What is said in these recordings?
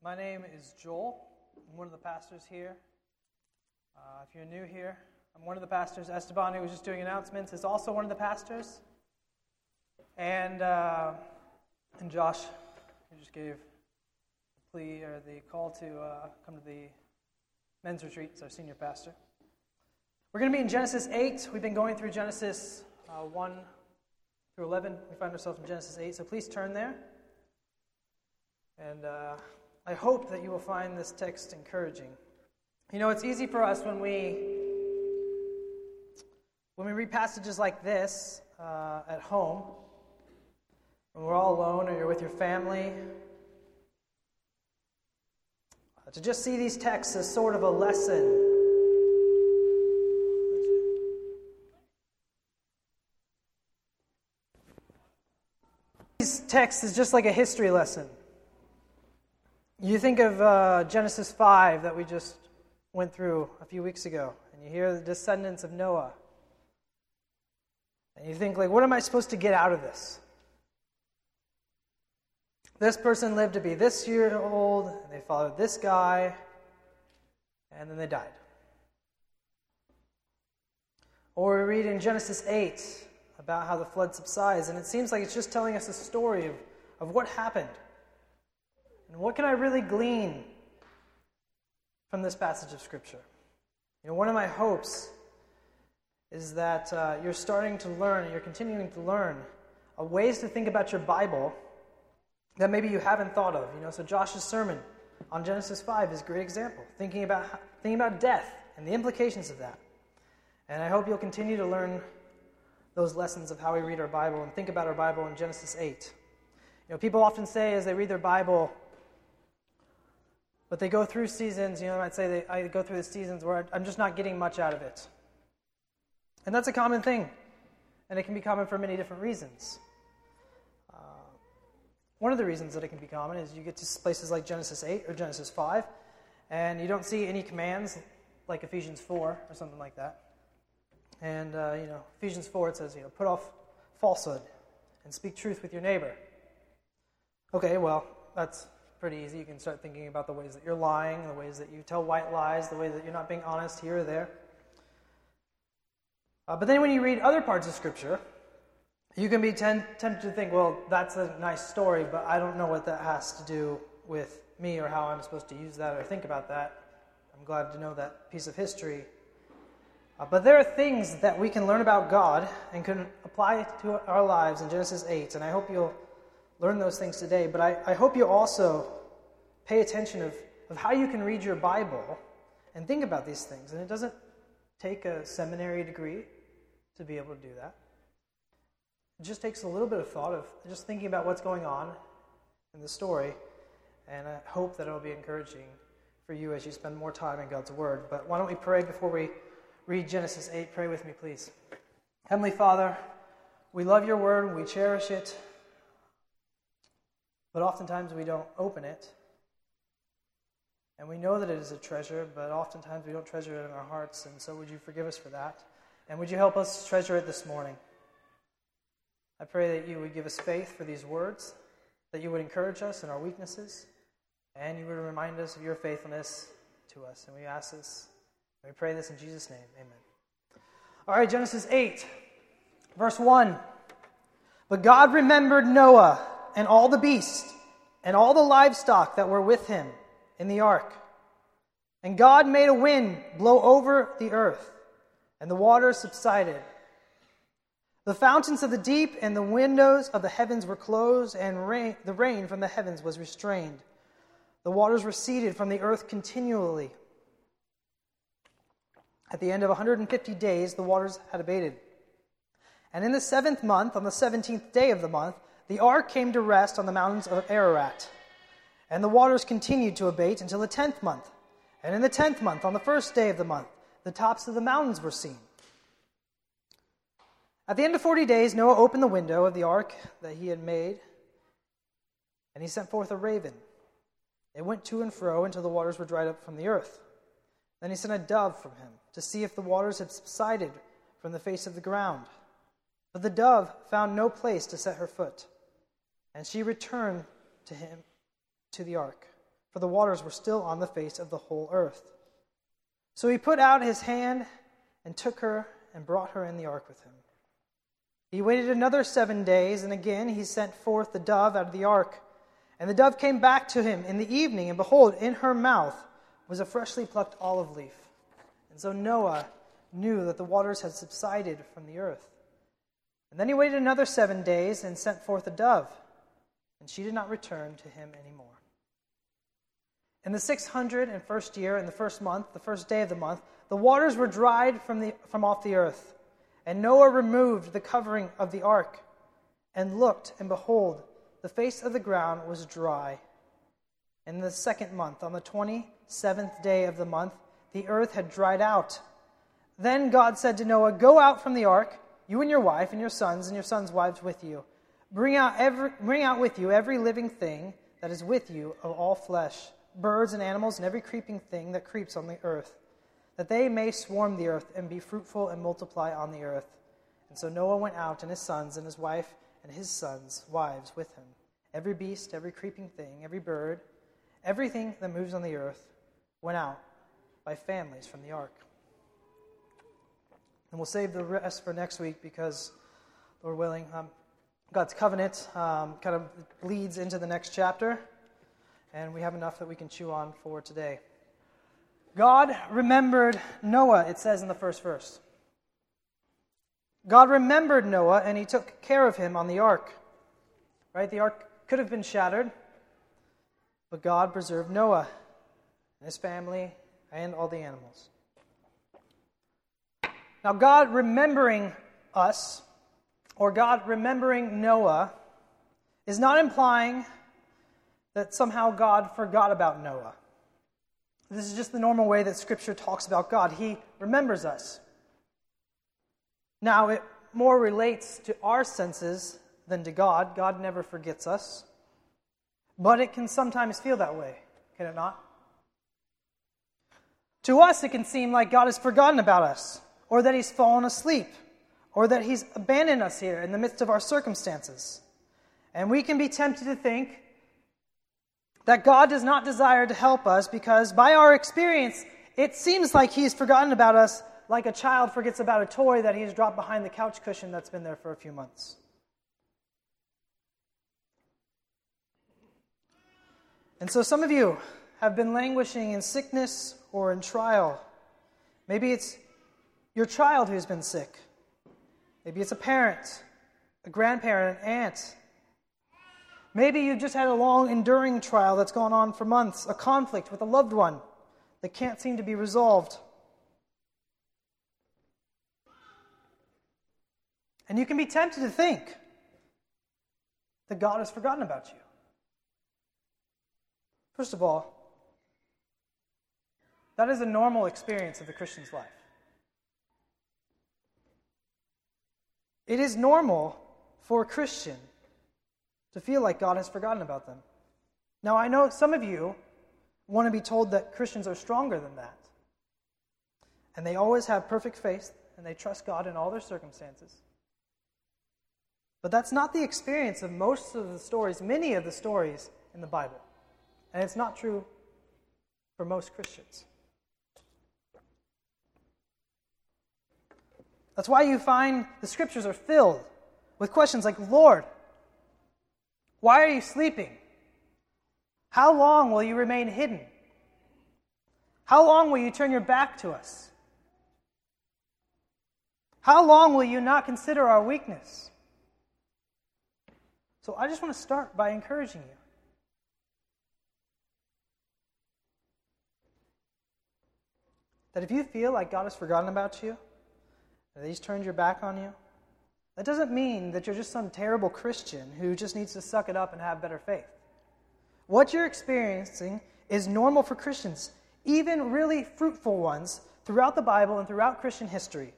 My name is Joel. I'm one of the pastors here. Uh, if you're new here, I'm one of the pastors. Esteban, who was just doing announcements, is also one of the pastors. And, uh, and Josh, who just gave the plea or the call to uh, come to the men's retreat, is our senior pastor. We're going to be in Genesis 8. We've been going through Genesis uh, 1 through 11. We find ourselves in Genesis 8, so please turn there. And uh, I hope that you will find this text encouraging. You know, it's easy for us when we when we read passages like this uh, at home, when we're all alone or you're with your family, uh, to just see these texts as sort of a lesson. These texts is just like a history lesson. You think of uh, Genesis 5 that we just went through a few weeks ago, and you hear the descendants of Noah. And you think, like, what am I supposed to get out of this? This person lived to be this year old, and they followed this guy, and then they died. Or we read in Genesis 8 about how the flood subsides, and it seems like it's just telling us a story of, of what happened. And what can I really glean from this passage of Scripture? You know, one of my hopes is that uh, you're starting to learn, you're continuing to learn, uh, ways to think about your Bible that maybe you haven't thought of. You know, so Josh's sermon on Genesis 5 is a great example, thinking about, thinking about death and the implications of that. And I hope you'll continue to learn those lessons of how we read our Bible and think about our Bible in Genesis 8. You know, people often say as they read their Bible, but they go through seasons, you know, I might say they, I go through the seasons where I'm just not getting much out of it. And that's a common thing. And it can be common for many different reasons. Uh, one of the reasons that it can be common is you get to places like Genesis 8 or Genesis 5, and you don't see any commands like Ephesians 4 or something like that. And, uh, you know, Ephesians 4, it says, you know, put off falsehood and speak truth with your neighbor. Okay, well, that's pretty easy. You can start thinking about the ways that you're lying, the ways that you tell white lies, the way that you're not being honest here or there. Uh, but then when you read other parts of Scripture, you can be ten- tempted to think, well, that's a nice story, but I don't know what that has to do with me or how I'm supposed to use that or think about that. I'm glad to know that piece of history. Uh, but there are things that we can learn about God and can apply to our lives in Genesis 8, and I hope you'll learn those things today, but I, I hope you also pay attention of, of how you can read your Bible and think about these things. And it doesn't take a seminary degree to be able to do that. It just takes a little bit of thought of just thinking about what's going on in the story, and I hope that it'll be encouraging for you as you spend more time in God's Word. But why don't we pray before we read Genesis 8? Pray with me, please. Heavenly Father, we love your Word, we cherish it. But oftentimes we don't open it. And we know that it is a treasure, but oftentimes we don't treasure it in our hearts. And so would you forgive us for that? And would you help us treasure it this morning? I pray that you would give us faith for these words, that you would encourage us in our weaknesses, and you would remind us of your faithfulness to us. And we ask this, we pray this in Jesus' name. Amen. All right, Genesis 8, verse 1. But God remembered Noah and all the beasts and all the livestock that were with him in the ark. And God made a wind blow over the earth, and the waters subsided. The fountains of the deep and the windows of the heavens were closed, and rain, the rain from the heavens was restrained. The waters receded from the earth continually. At the end of 150 days, the waters had abated. And in the seventh month, on the seventeenth day of the month, the ark came to rest on the mountains of Ararat. And the waters continued to abate until the tenth month. And in the tenth month, on the first day of the month, the tops of the mountains were seen. At the end of forty days, Noah opened the window of the ark that he had made, and he sent forth a raven. It went to and fro until the waters were dried up from the earth. Then he sent a dove from him to see if the waters had subsided from the face of the ground. But the dove found no place to set her foot. And she returned to him to the ark, for the waters were still on the face of the whole earth. So he put out his hand and took her and brought her in the ark with him. He waited another seven days, and again he sent forth the dove out of the ark. And the dove came back to him in the evening, and behold, in her mouth was a freshly plucked olive leaf. And so Noah knew that the waters had subsided from the earth. And then he waited another seven days and sent forth a dove, and she did not return to him any more. In the 601st year, in the first month, the first day of the month, the waters were dried from, the, from off the earth. And Noah removed the covering of the ark and looked, and behold, the face of the ground was dry. In the second month, on the 27th day of the month, the earth had dried out. Then God said to Noah, Go out from the ark, you and your wife, and your sons, and your sons' wives with you. Bring out, every, bring out with you every living thing that is with you of all flesh birds and animals, and every creeping thing that creeps on the earth, that they may swarm the earth and be fruitful and multiply on the earth. And so Noah went out, and his sons, and his wife, and his sons' wives with him. Every beast, every creeping thing, every bird, everything that moves on the earth went out by families from the ark. And we'll save the rest for next week because, Lord willing, um, God's covenant um, kind of leads into the next chapter and we have enough that we can chew on for today. God remembered Noah, it says in the first verse. God remembered Noah and he took care of him on the ark. Right? The ark could have been shattered, but God preserved Noah and his family and all the animals. Now, God remembering us, or God remembering Noah, is not implying that somehow God forgot about Noah. This is just the normal way that Scripture talks about God. He remembers us. Now, it more relates to our senses than to God. God never forgets us. But it can sometimes feel that way, can it not? To us, it can seem like God has forgotten about us, or that He's fallen asleep, or that He's abandoned us here in the midst of our circumstances. And we can be tempted to think that God does not desire to help us because, by our experience, it seems like He's forgotten about us like a child forgets about a toy that he's dropped behind the couch cushion that's been there for a few months. And so some of you have been languishing in sickness or in trial. Maybe it's your child who's been sick. Maybe it's a parent, a grandparent, an aunt, Maybe you've just had a long, enduring trial that's gone on for months, a conflict with a loved one that can't seem to be resolved. And you can be tempted to think that God has forgotten about you. First of all, that is a normal experience of the Christian's life. It is normal for a Christian to feel like God has forgotten about them. Now, I know some of you want to be told that Christians are stronger than that. And they always have perfect faith and they trust God in all their circumstances. But that's not the experience of most of the stories, many of the stories in the Bible. And it's not true for most Christians. That's why you find the scriptures are filled with questions like, Lord, why are you sleeping? How long will you remain hidden? How long will you turn your back to us? How long will you not consider our weakness? So I just want to start by encouraging you. That if you feel like God has forgotten about you, that He's turned your back on you, that doesn't mean that you're just some terrible Christian who just needs to suck it up and have better faith. What you're experiencing is normal for Christians, even really fruitful ones, throughout the Bible and throughout Christian history.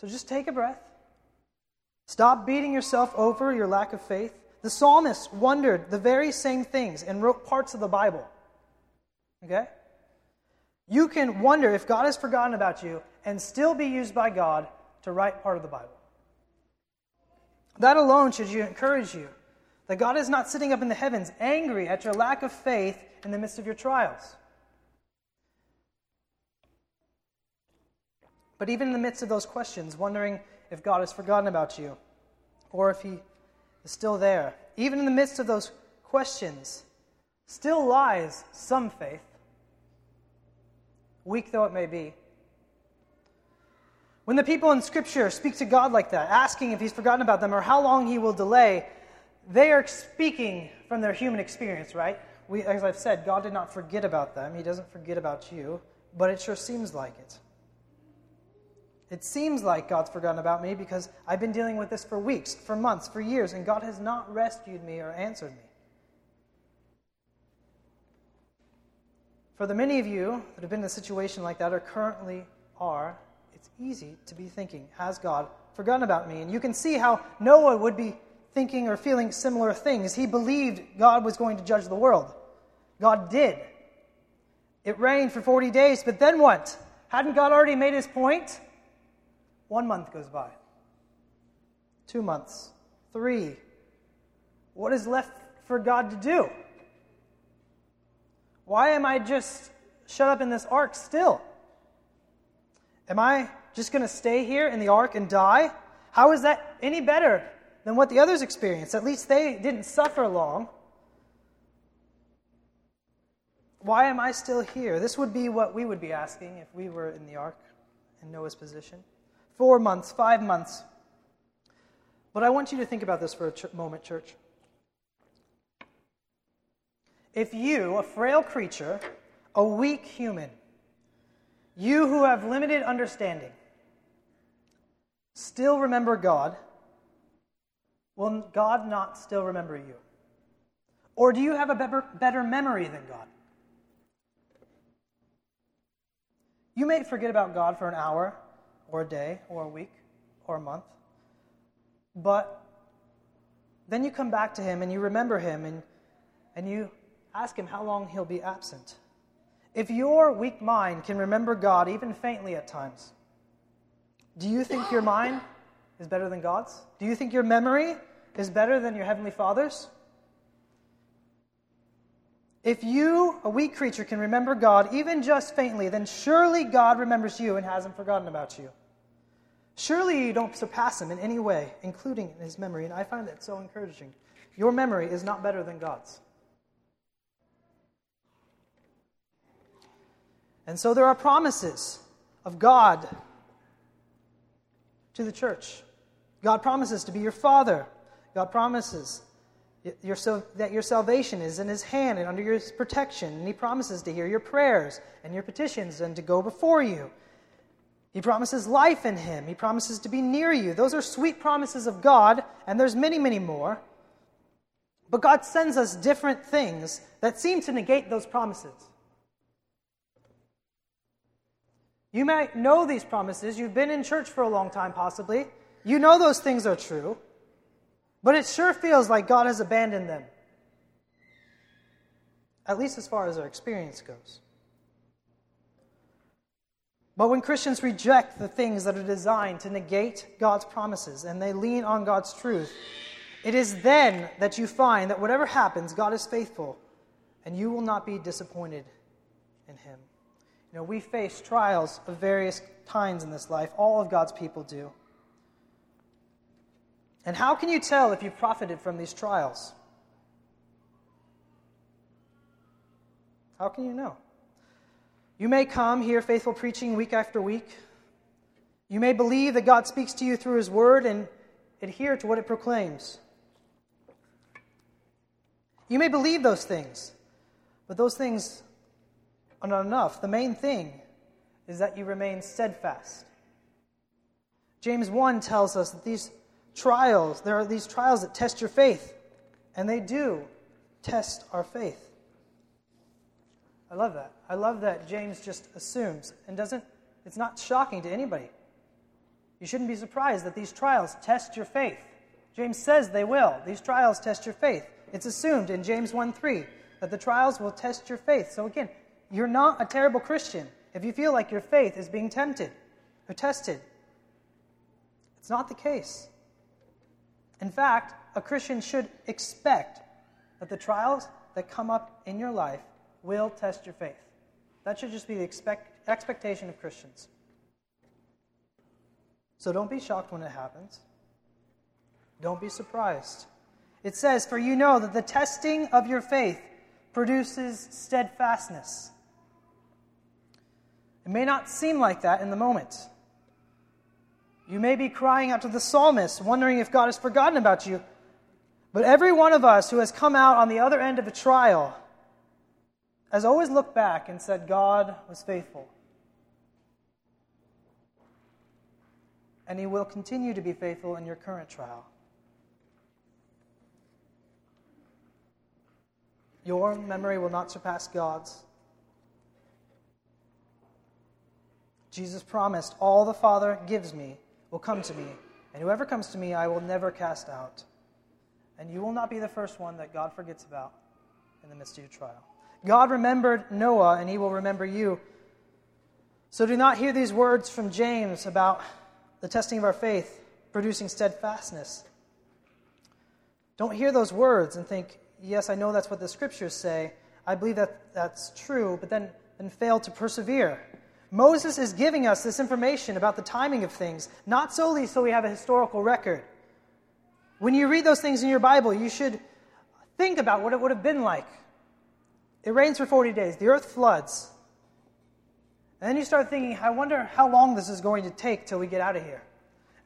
So just take a breath. Stop beating yourself over your lack of faith. The psalmist wondered the very same things and wrote parts of the Bible. Okay? You can wonder if God has forgotten about you and still be used by God to write part of the Bible. That alone should encourage you That God is not sitting up in the heavens angry at your lack of faith in the midst of your trials. But even in the midst of those questions, wondering if God has forgotten about you or if He is still there, even in the midst of those questions, still lies some faith, weak though it may be. When the people in Scripture speak to God like that, asking if He's forgotten about them or how long He will delay, they are speaking from their human experience, right? We, as I've said, God did not forget about them. He doesn't forget about you, but it sure seems like it. It seems like God's forgotten about me because I've been dealing with this for weeks, for months, for years, and God has not rescued me or answered me. For the many of you that have been in a situation like that or currently are, easy to be thinking, Has God forgotten about me? And you can see how Noah would be thinking or feeling similar things. He believed God was going to judge the world. God did. It rained for 40 days, but then what? Hadn't God already made his point? One month goes by, two months, three. What is left for God to do? Why am I just shut up in this ark still? Am I just going to stay here in the ark and die? How is that any better than what the others experienced? At least they didn't suffer long. Why am I still here? This would be what we would be asking if we were in the ark in Noah's position four months, five months. But I want you to think about this for a ch- moment, church. If you, a frail creature, a weak human, you who have limited understanding, still remember God, will God not still remember you? Or do you have a better, better memory than God? You may forget about God for an hour, or a day or a week or a month. But then you come back to him and you remember him and, and you ask him how long he'll be absent. If your weak mind can remember God even faintly at times, do you think your mind is better than God's? Do you think your memory is better than your Heavenly Father's? If you, a weak creature, can remember God even just faintly, then surely God remembers you and hasn't forgotten about you. Surely you don't surpass him in any way, including in his memory, and I find that so encouraging. Your memory is not better than God's. And so there are promises of God to the church. God promises to be your father. God promises your, that your salvation is in his hand and under his protection. And he promises to hear your prayers and your petitions and to go before you. He promises life in him. He promises to be near you. Those are sweet promises of God, and there's many, many more. But God sends us different things that seem to negate those promises. You might know these promises. You've been in church for a long time, possibly. You know those things are true. But it sure feels like God has abandoned them, at least as far as our experience goes. But when Christians reject the things that are designed to negate God's promises and they lean on God's truth, it is then that you find that whatever happens, God is faithful and you will not be disappointed in Him. You know, we face trials of various kinds in this life, all of God's people do. And how can you tell if you've profited from these trials? How can you know? You may come, hear faithful preaching week after week. You may believe that God speaks to you through His Word and adhere to what it proclaims. You may believe those things, but those things are not enough. The main thing is that you remain steadfast. James 1 tells us that these trials, there are these trials that test your faith, and they do test our faith. I love that. I love that James just assumes and doesn't, it's not shocking to anybody. You shouldn't be surprised that these trials test your faith. James says they will. These trials test your faith. It's assumed in James 1 3 that the trials will test your faith. So again, you're not a terrible Christian if you feel like your faith is being tempted or tested. It's not the case. In fact, a Christian should expect that the trials that come up in your life will test your faith. That should just be the expect, expectation of Christians. So don't be shocked when it happens. Don't be surprised. It says, For you know that the testing of your faith produces steadfastness. It may not seem like that in the moment. You may be crying out to the psalmist, wondering if God has forgotten about you. But every one of us who has come out on the other end of a trial has always looked back and said, God was faithful. And he will continue to be faithful in your current trial. Your memory will not surpass God's. Jesus promised, All the Father gives me will come to me, and whoever comes to me I will never cast out. And you will not be the first one that God forgets about in the midst of your trial. God remembered Noah, and he will remember you. So do not hear these words from James about the testing of our faith producing steadfastness. Don't hear those words and think, yes, I know that's what the scriptures say. I believe that that's true, but then, then fail to persevere. Moses is giving us this information about the timing of things, not solely so we have a historical record. When you read those things in your Bible, you should think about what it would have been like. It rains for 40 days, the earth floods. And then you start thinking, I wonder how long this is going to take till we get out of here.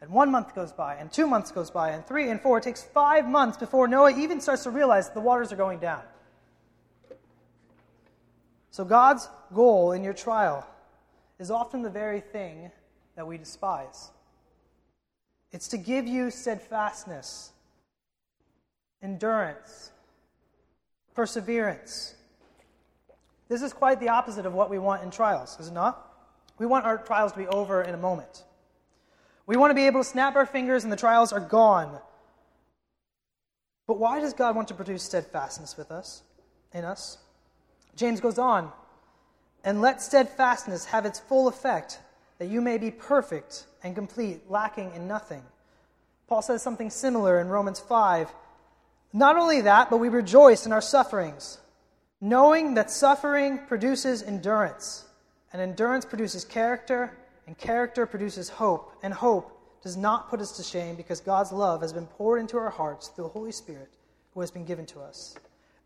And one month goes by, and two months goes by, and three and four. It takes five months before Noah even starts to realize the waters are going down. So, God's goal in your trial is often the very thing that we despise it's to give you steadfastness, endurance, perseverance. This is quite the opposite of what we want in trials, is it not? We want our trials to be over in a moment. We want to be able to snap our fingers and the trials are gone. But why does God want to produce steadfastness with us, in us? James goes on, and let steadfastness have its full effect, that you may be perfect and complete, lacking in nothing. Paul says something similar in Romans 5. Not only that, but we rejoice in our sufferings, knowing that suffering produces endurance, and endurance produces character and character produces hope, and hope does not put us to shame because God's love has been poured into our hearts through the Holy Spirit who has been given to us.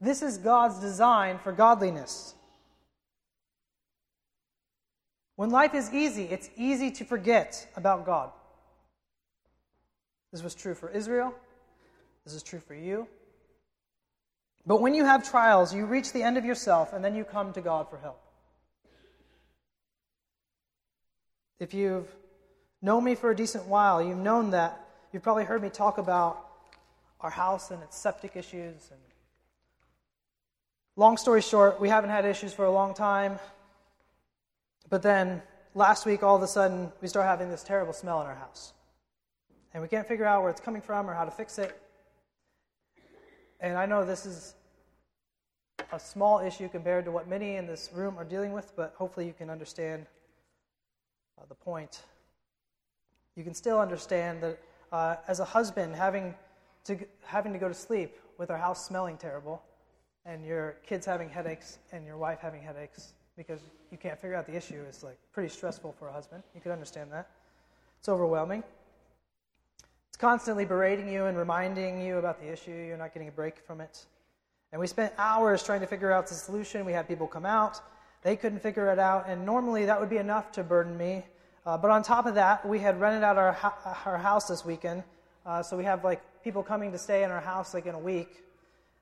This is God's design for godliness. When life is easy, it's easy to forget about God. This was true for Israel. This is true for you. But when you have trials, you reach the end of yourself and then you come to God for help. If you've known me for a decent while, you've known that you've probably heard me talk about our house and its septic issues. And long story short, we haven't had issues for a long time. But then last week, all of a sudden, we start having this terrible smell in our house. And we can't figure out where it's coming from or how to fix it. And I know this is a small issue compared to what many in this room are dealing with, but hopefully you can understand uh, the point, you can still understand that uh, as a husband, having to, having to go to sleep with our house smelling terrible, and your kids having headaches, and your wife having headaches because you can't figure out the issue is like pretty stressful for a husband. You could understand that. It's overwhelming. It's constantly berating you and reminding you about the issue. You're not getting a break from it. And we spent hours trying to figure out the solution. We had people come out they couldn't figure it out, and normally that would be enough to burden me. Uh, but on top of that, we had rented out our, our house this weekend. Uh, so we have like people coming to stay in our house like in a week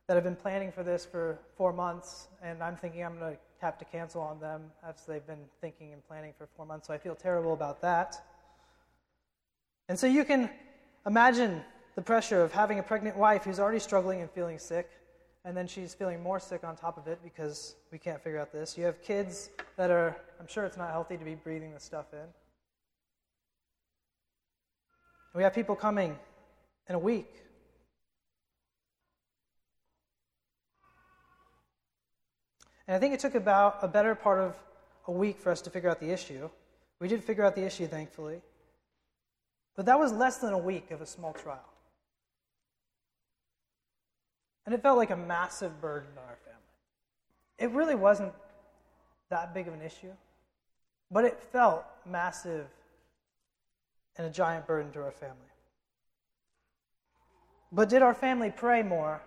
that have been planning for this for four months. And I'm thinking I'm going to have to cancel on them as they've been thinking and planning for four months. So I feel terrible about that. And so you can imagine the pressure of having a pregnant wife who's already struggling and feeling sick and then she's feeling more sick on top of it because we can't figure out this. You have kids that are, I'm sure it's not healthy to be breathing this stuff in. We have people coming in a week. And I think it took about a better part of a week for us to figure out the issue. We did figure out the issue, thankfully. But that was less than a week of a small trial. And it felt like a massive burden on our family. It really wasn't that big of an issue, but it felt massive and a giant burden to our family. But did our family pray more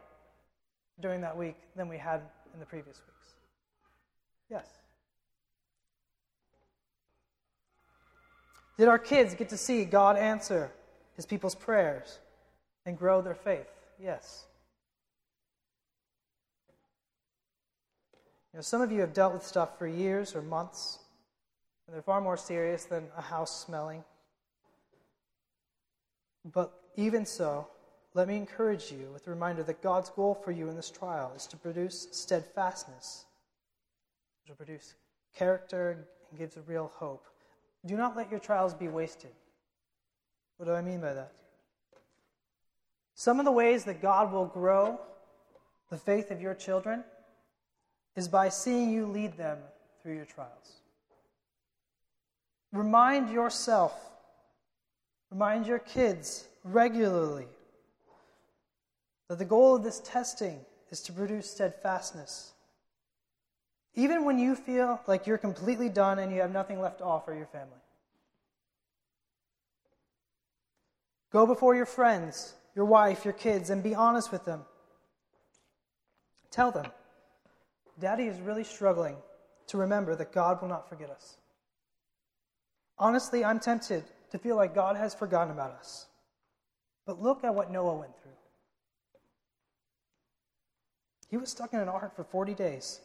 during that week than we had in the previous weeks? Yes. Did our kids get to see God answer his people's prayers and grow their faith? Yes. You know, some of you have dealt with stuff for years or months, and they're far more serious than a house smelling. But even so, let me encourage you with the reminder that God's goal for you in this trial is to produce steadfastness, to produce character and gives a real hope. Do not let your trials be wasted. What do I mean by that? Some of the ways that God will grow the faith of your children is by seeing you lead them through your trials. Remind yourself, remind your kids regularly that the goal of this testing is to produce steadfastness. Even when you feel like you're completely done and you have nothing left to offer your family. Go before your friends, your wife, your kids, and be honest with them. Tell them, Daddy is really struggling to remember that God will not forget us. Honestly, I'm tempted to feel like God has forgotten about us. But look at what Noah went through. He was stuck in an ark for 40 days,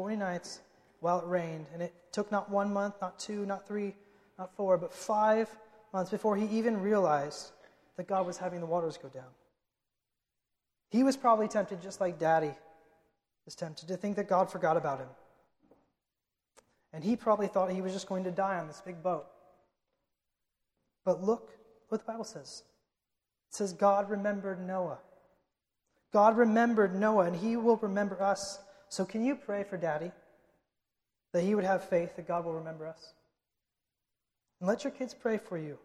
40 nights, while it rained. And it took not one month, not two, not three, not four, but five months before he even realized that God was having the waters go down. He was probably tempted, just like Daddy is tempted, to think that God forgot about him. And he probably thought he was just going to die on this big boat. But look what the Bible says it says, God remembered Noah. God remembered Noah, and he will remember us. So, can you pray for Daddy that he would have faith that God will remember us? And let your kids pray for you.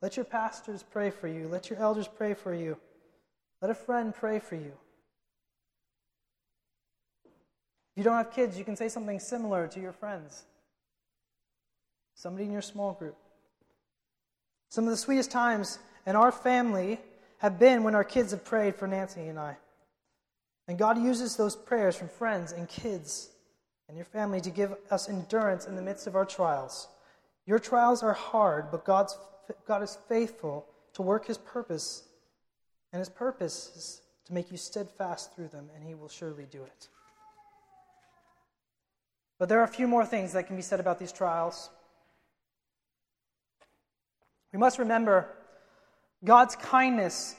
Let your pastors pray for you. Let your elders pray for you. Let a friend pray for you. If you don't have kids, you can say something similar to your friends, somebody in your small group. Some of the sweetest times in our family have been when our kids have prayed for Nancy and I. And God uses those prayers from friends and kids and your family to give us endurance in the midst of our trials. Your trials are hard, but God's, God is faithful to work His purpose, and His purpose is to make you steadfast through them, and He will surely do it. But there are a few more things that can be said about these trials. We must remember God's kindness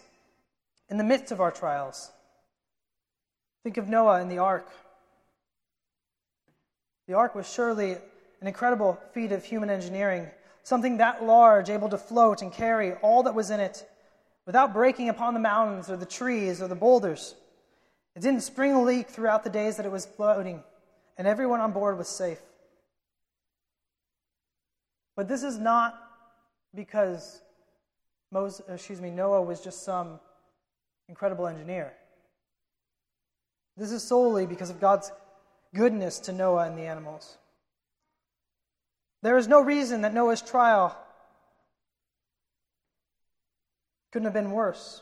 in the midst of our trials. Think of Noah and the ark. The ark was surely an incredible feat of human engineering, something that large, able to float and carry all that was in it without breaking upon the mountains or the trees or the boulders. It didn't spring a leak throughout the days that it was floating, and everyone on board was safe. But this is not because Moses, uh, excuse me, Noah was just some incredible engineer. This is solely because of God's goodness to Noah and the animals. There is no reason that Noah's trial couldn't have been worse.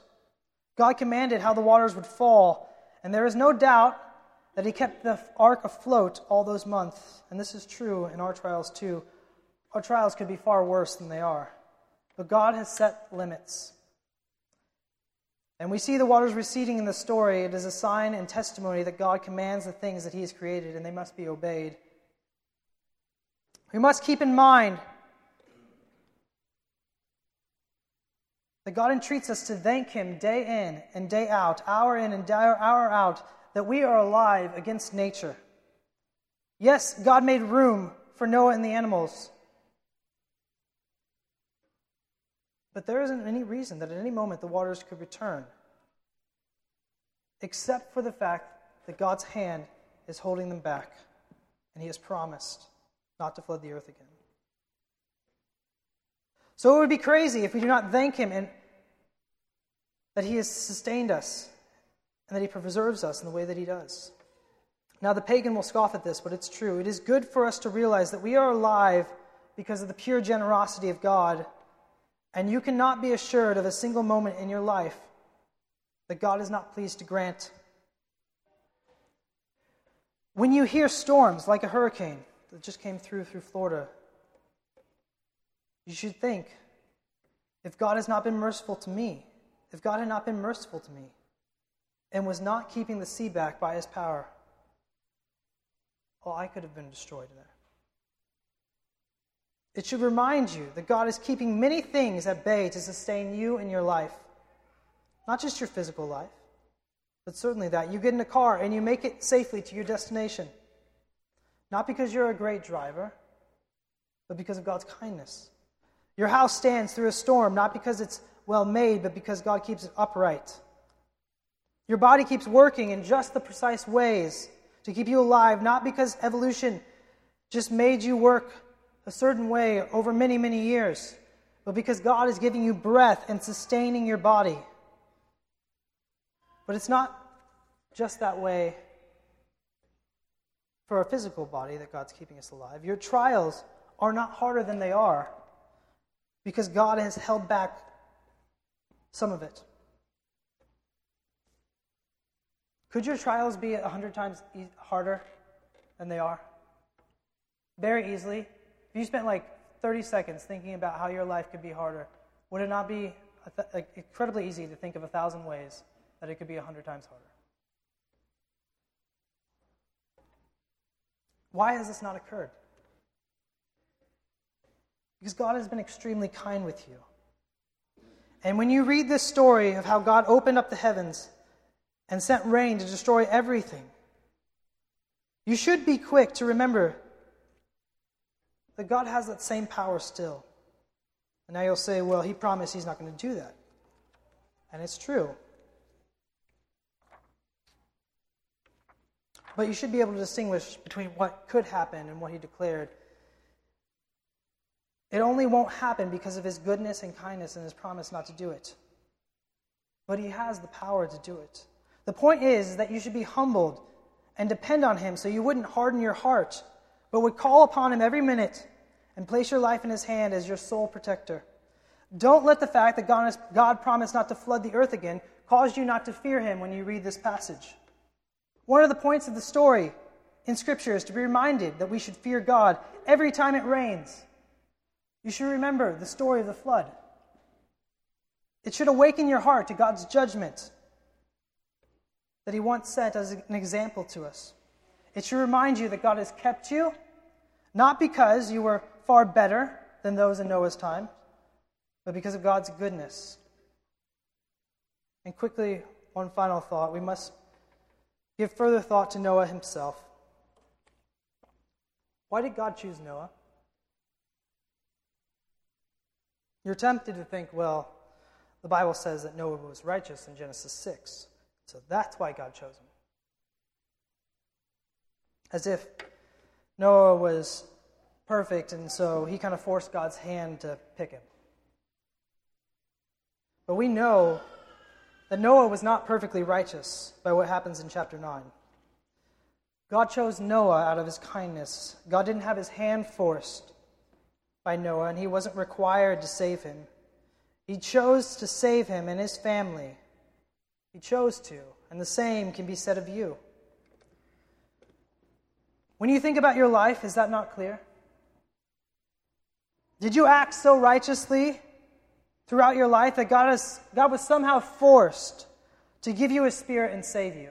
God commanded how the waters would fall, and there is no doubt that He kept the ark afloat all those months. And this is true in our trials too. Our trials could be far worse than they are. But God has set limits. And we see the waters receding in the story. It is a sign and testimony that God commands the things that He has created, and they must be obeyed. We must keep in mind that God entreats us to thank Him day in and day out, hour in and hour out, that we are alive against nature. Yes, God made room for Noah and the animals. But there isn't any reason that at any moment the waters could return, except for the fact that God's hand is holding them back, and He has promised not to flood the earth again. So it would be crazy if we do not thank Him and that He has sustained us and that he preserves us in the way that he does. Now, the pagan will scoff at this, but it's true. It is good for us to realize that we are alive because of the pure generosity of God, and you cannot be assured of a single moment in your life that God is not pleased to grant. When you hear storms like a hurricane that just came through through Florida, you should think if God has not been merciful to me, if God had not been merciful to me, and was not keeping the sea back by his power, well, I could have been destroyed there. It should remind you that God is keeping many things at bay to sustain you in your life. Not just your physical life, but certainly that. You get in a car and you make it safely to your destination. Not because you're a great driver, but because of God's kindness. Your house stands through a storm, not because it's well made, but because God keeps it upright. Your body keeps working in just the precise ways to keep you alive, not because evolution just made you work a certain way over many, many years, but because God is giving you breath and sustaining your body. But it's not just that way for our physical body that God's keeping us alive. Your trials are not harder than they are because God has held back some of it. Could your trials be a hundred times harder than they are? Very easily. If you spent like 30 seconds thinking about how your life could be harder, would it not be incredibly easy to think of a thousand ways that it could be a hundred times harder? Why has this not occurred? Because God has been extremely kind with you. And when you read this story of how God opened up the heavens and sent rain to destroy everything, you should be quick to remember that God has that same power still. And now you'll say, well, he promised he's not going to do that. And it's true. But you should be able to distinguish between what could happen and what he declared. It only won't happen because of his goodness and kindness and his promise not to do it. But he has the power to do it. The point is that you should be humbled and depend on Him so you wouldn't harden your heart, but would call upon Him every minute and place your life in His hand as your sole protector. Don't let the fact that God, has, God promised not to flood the earth again cause you not to fear Him when you read this passage. One of the points of the story in Scripture is to be reminded that we should fear God every time it rains. You should remember the story of the flood. It should awaken your heart to God's judgment that he once set as an example to us. It should remind you that God has kept you, not because you were far better than those in Noah's time, but because of God's goodness. And quickly, one final thought. We must give further thought to Noah himself. Why did God choose Noah? You're tempted to think, well, the Bible says that Noah was righteous in Genesis 6. So that's why God chose him. As if Noah was perfect, and so he kind of forced God's hand to pick him. But we know that Noah was not perfectly righteous by what happens in chapter 9. God chose Noah out of his kindness. God didn't have his hand forced by Noah, and he wasn't required to save him. He chose to save him and his family he chose to, and the same can be said of you. When you think about your life, is that not clear? Did you act so righteously throughout your life that God, has, God was somehow forced to give you a spirit and save you?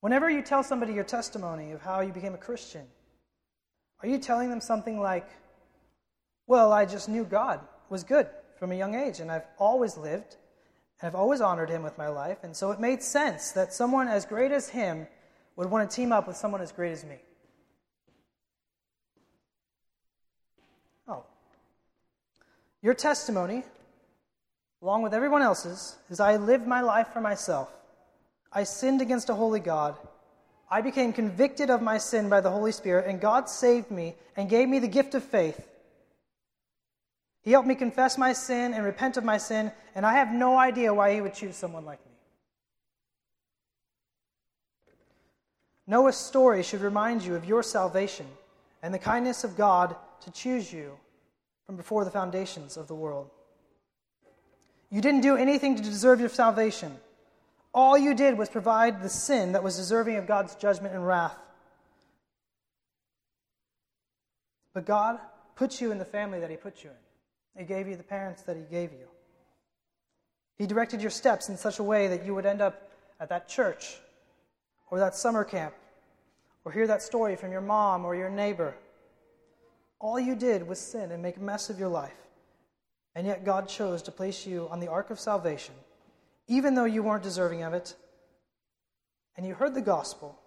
Whenever you tell somebody your testimony of how you became a Christian, are you telling them something like, Well, I just knew God was good from a young age, and I've always lived and I've always honored him with my life, and so it made sense that someone as great as him would want to team up with someone as great as me. Oh. Your testimony, along with everyone else's, is I lived my life for myself. I sinned against a holy God. I became convicted of my sin by the Holy Spirit, and God saved me and gave me the gift of faith. He helped me confess my sin and repent of my sin, and I have no idea why He would choose someone like me. Noah's story should remind you of your salvation and the kindness of God to choose you from before the foundations of the world. You didn't do anything to deserve your salvation. All you did was provide the sin that was deserving of God's judgment and wrath. But God put you in the family that He put you in. He gave you the parents that He gave you. He directed your steps in such a way that you would end up at that church or that summer camp or hear that story from your mom or your neighbor. All you did was sin and make a mess of your life. And yet God chose to place you on the ark of salvation, even though you weren't deserving of it. And you heard the gospel,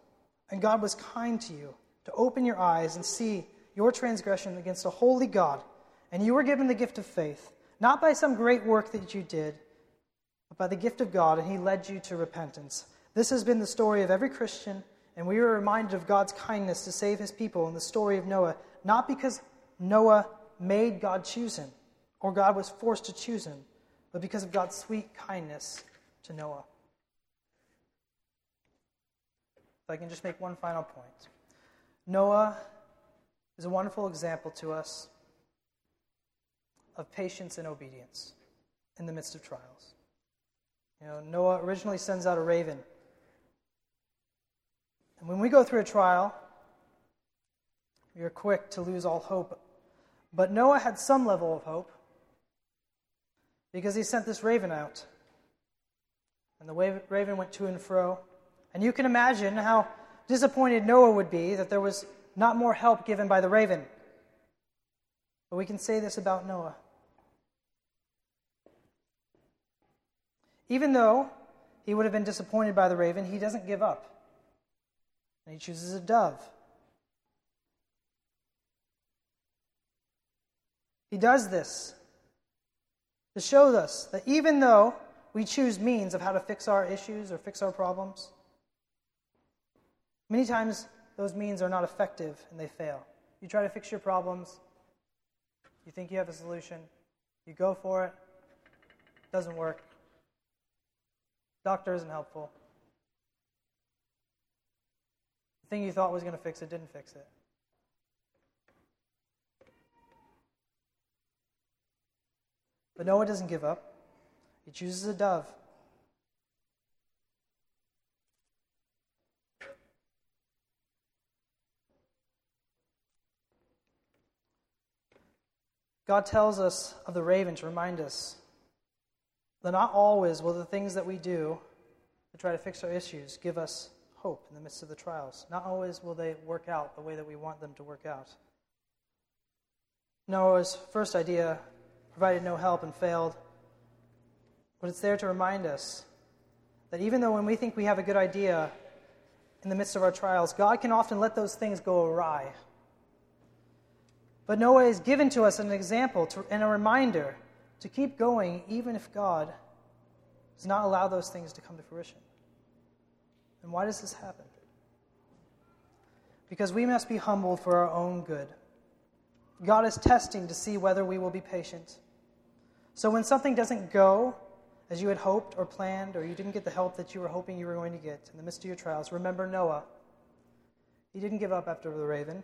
and God was kind to you to open your eyes and see your transgression against a holy God. And you were given the gift of faith, not by some great work that you did, but by the gift of God, and He led you to repentance. This has been the story of every Christian, and we are reminded of God's kindness to save His people in the story of Noah, not because Noah made God choose him or God was forced to choose him, but because of God's sweet kindness to Noah. If I can just make one final point Noah is a wonderful example to us of patience and obedience in the midst of trials. You know, Noah originally sends out a raven. And when we go through a trial, we are quick to lose all hope. But Noah had some level of hope because he sent this raven out. And the raven went to and fro. And you can imagine how disappointed Noah would be that there was not more help given by the raven. But we can say this about Noah. Even though he would have been disappointed by the raven, he doesn't give up. And he chooses a dove. He does this to show us that even though we choose means of how to fix our issues or fix our problems, many times those means are not effective and they fail. You try to fix your problems, you think you have a solution, you go for it, doesn't work. Doctor isn't helpful. The thing you thought was going to fix it didn't fix it. But Noah doesn't give up, he chooses a dove. God tells us of the raven to remind us that not always will the things that we do to try to fix our issues give us hope in the midst of the trials. Not always will they work out the way that we want them to work out. Noah's first idea provided no help and failed. But it's there to remind us that even though when we think we have a good idea in the midst of our trials, God can often let those things go awry. But Noah is given to us an example to, and a reminder to keep going even if God does not allow those things to come to fruition. And why does this happen? Because we must be humbled for our own good. God is testing to see whether we will be patient. So when something doesn't go as you had hoped or planned, or you didn't get the help that you were hoping you were going to get in the midst of your trials, remember Noah. He didn't give up after the raven.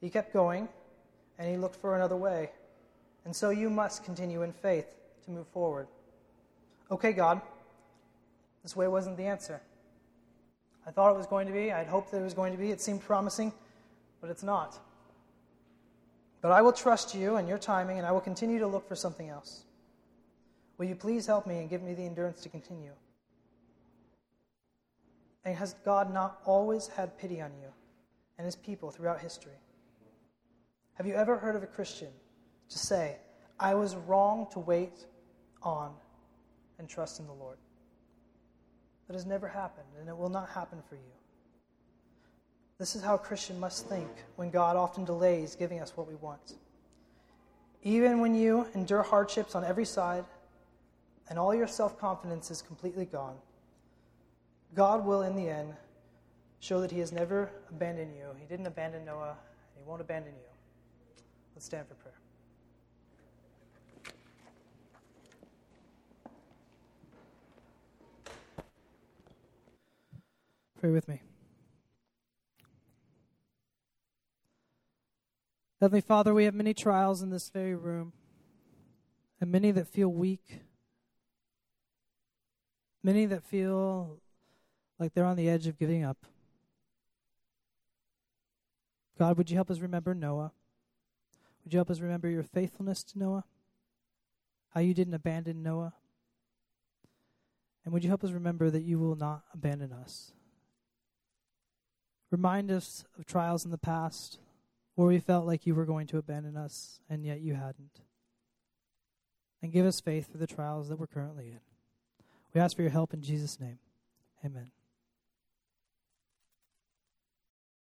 He kept going, and he looked for another way. And so you must continue in faith to move forward. Okay, God, this way wasn't the answer. I thought it was going to be. I had hoped that it was going to be. It seemed promising, but it's not. But I will trust you and your timing, and I will continue to look for something else. Will you please help me and give me the endurance to continue? And has God not always had pity on you and his people throughout history? Have you ever heard of a Christian to say, I was wrong to wait on and trust in the Lord? That has never happened, and it will not happen for you. This is how a Christian must think when God often delays giving us what we want. Even when you endure hardships on every side and all your self confidence is completely gone, God will, in the end, show that He has never abandoned you. He didn't abandon Noah, and He won't abandon you. Let's stand for prayer. Pray with me. Heavenly Father, we have many trials in this very room, and many that feel weak, many that feel like they're on the edge of giving up. God, would you help us remember Noah? Would you help us remember your faithfulness to Noah? How you didn't abandon Noah? And would you help us remember that you will not abandon us? Remind us of trials in the past where we felt like you were going to abandon us, and yet you hadn't. And give us faith for the trials that we're currently in. We ask for your help in Jesus' name. Amen.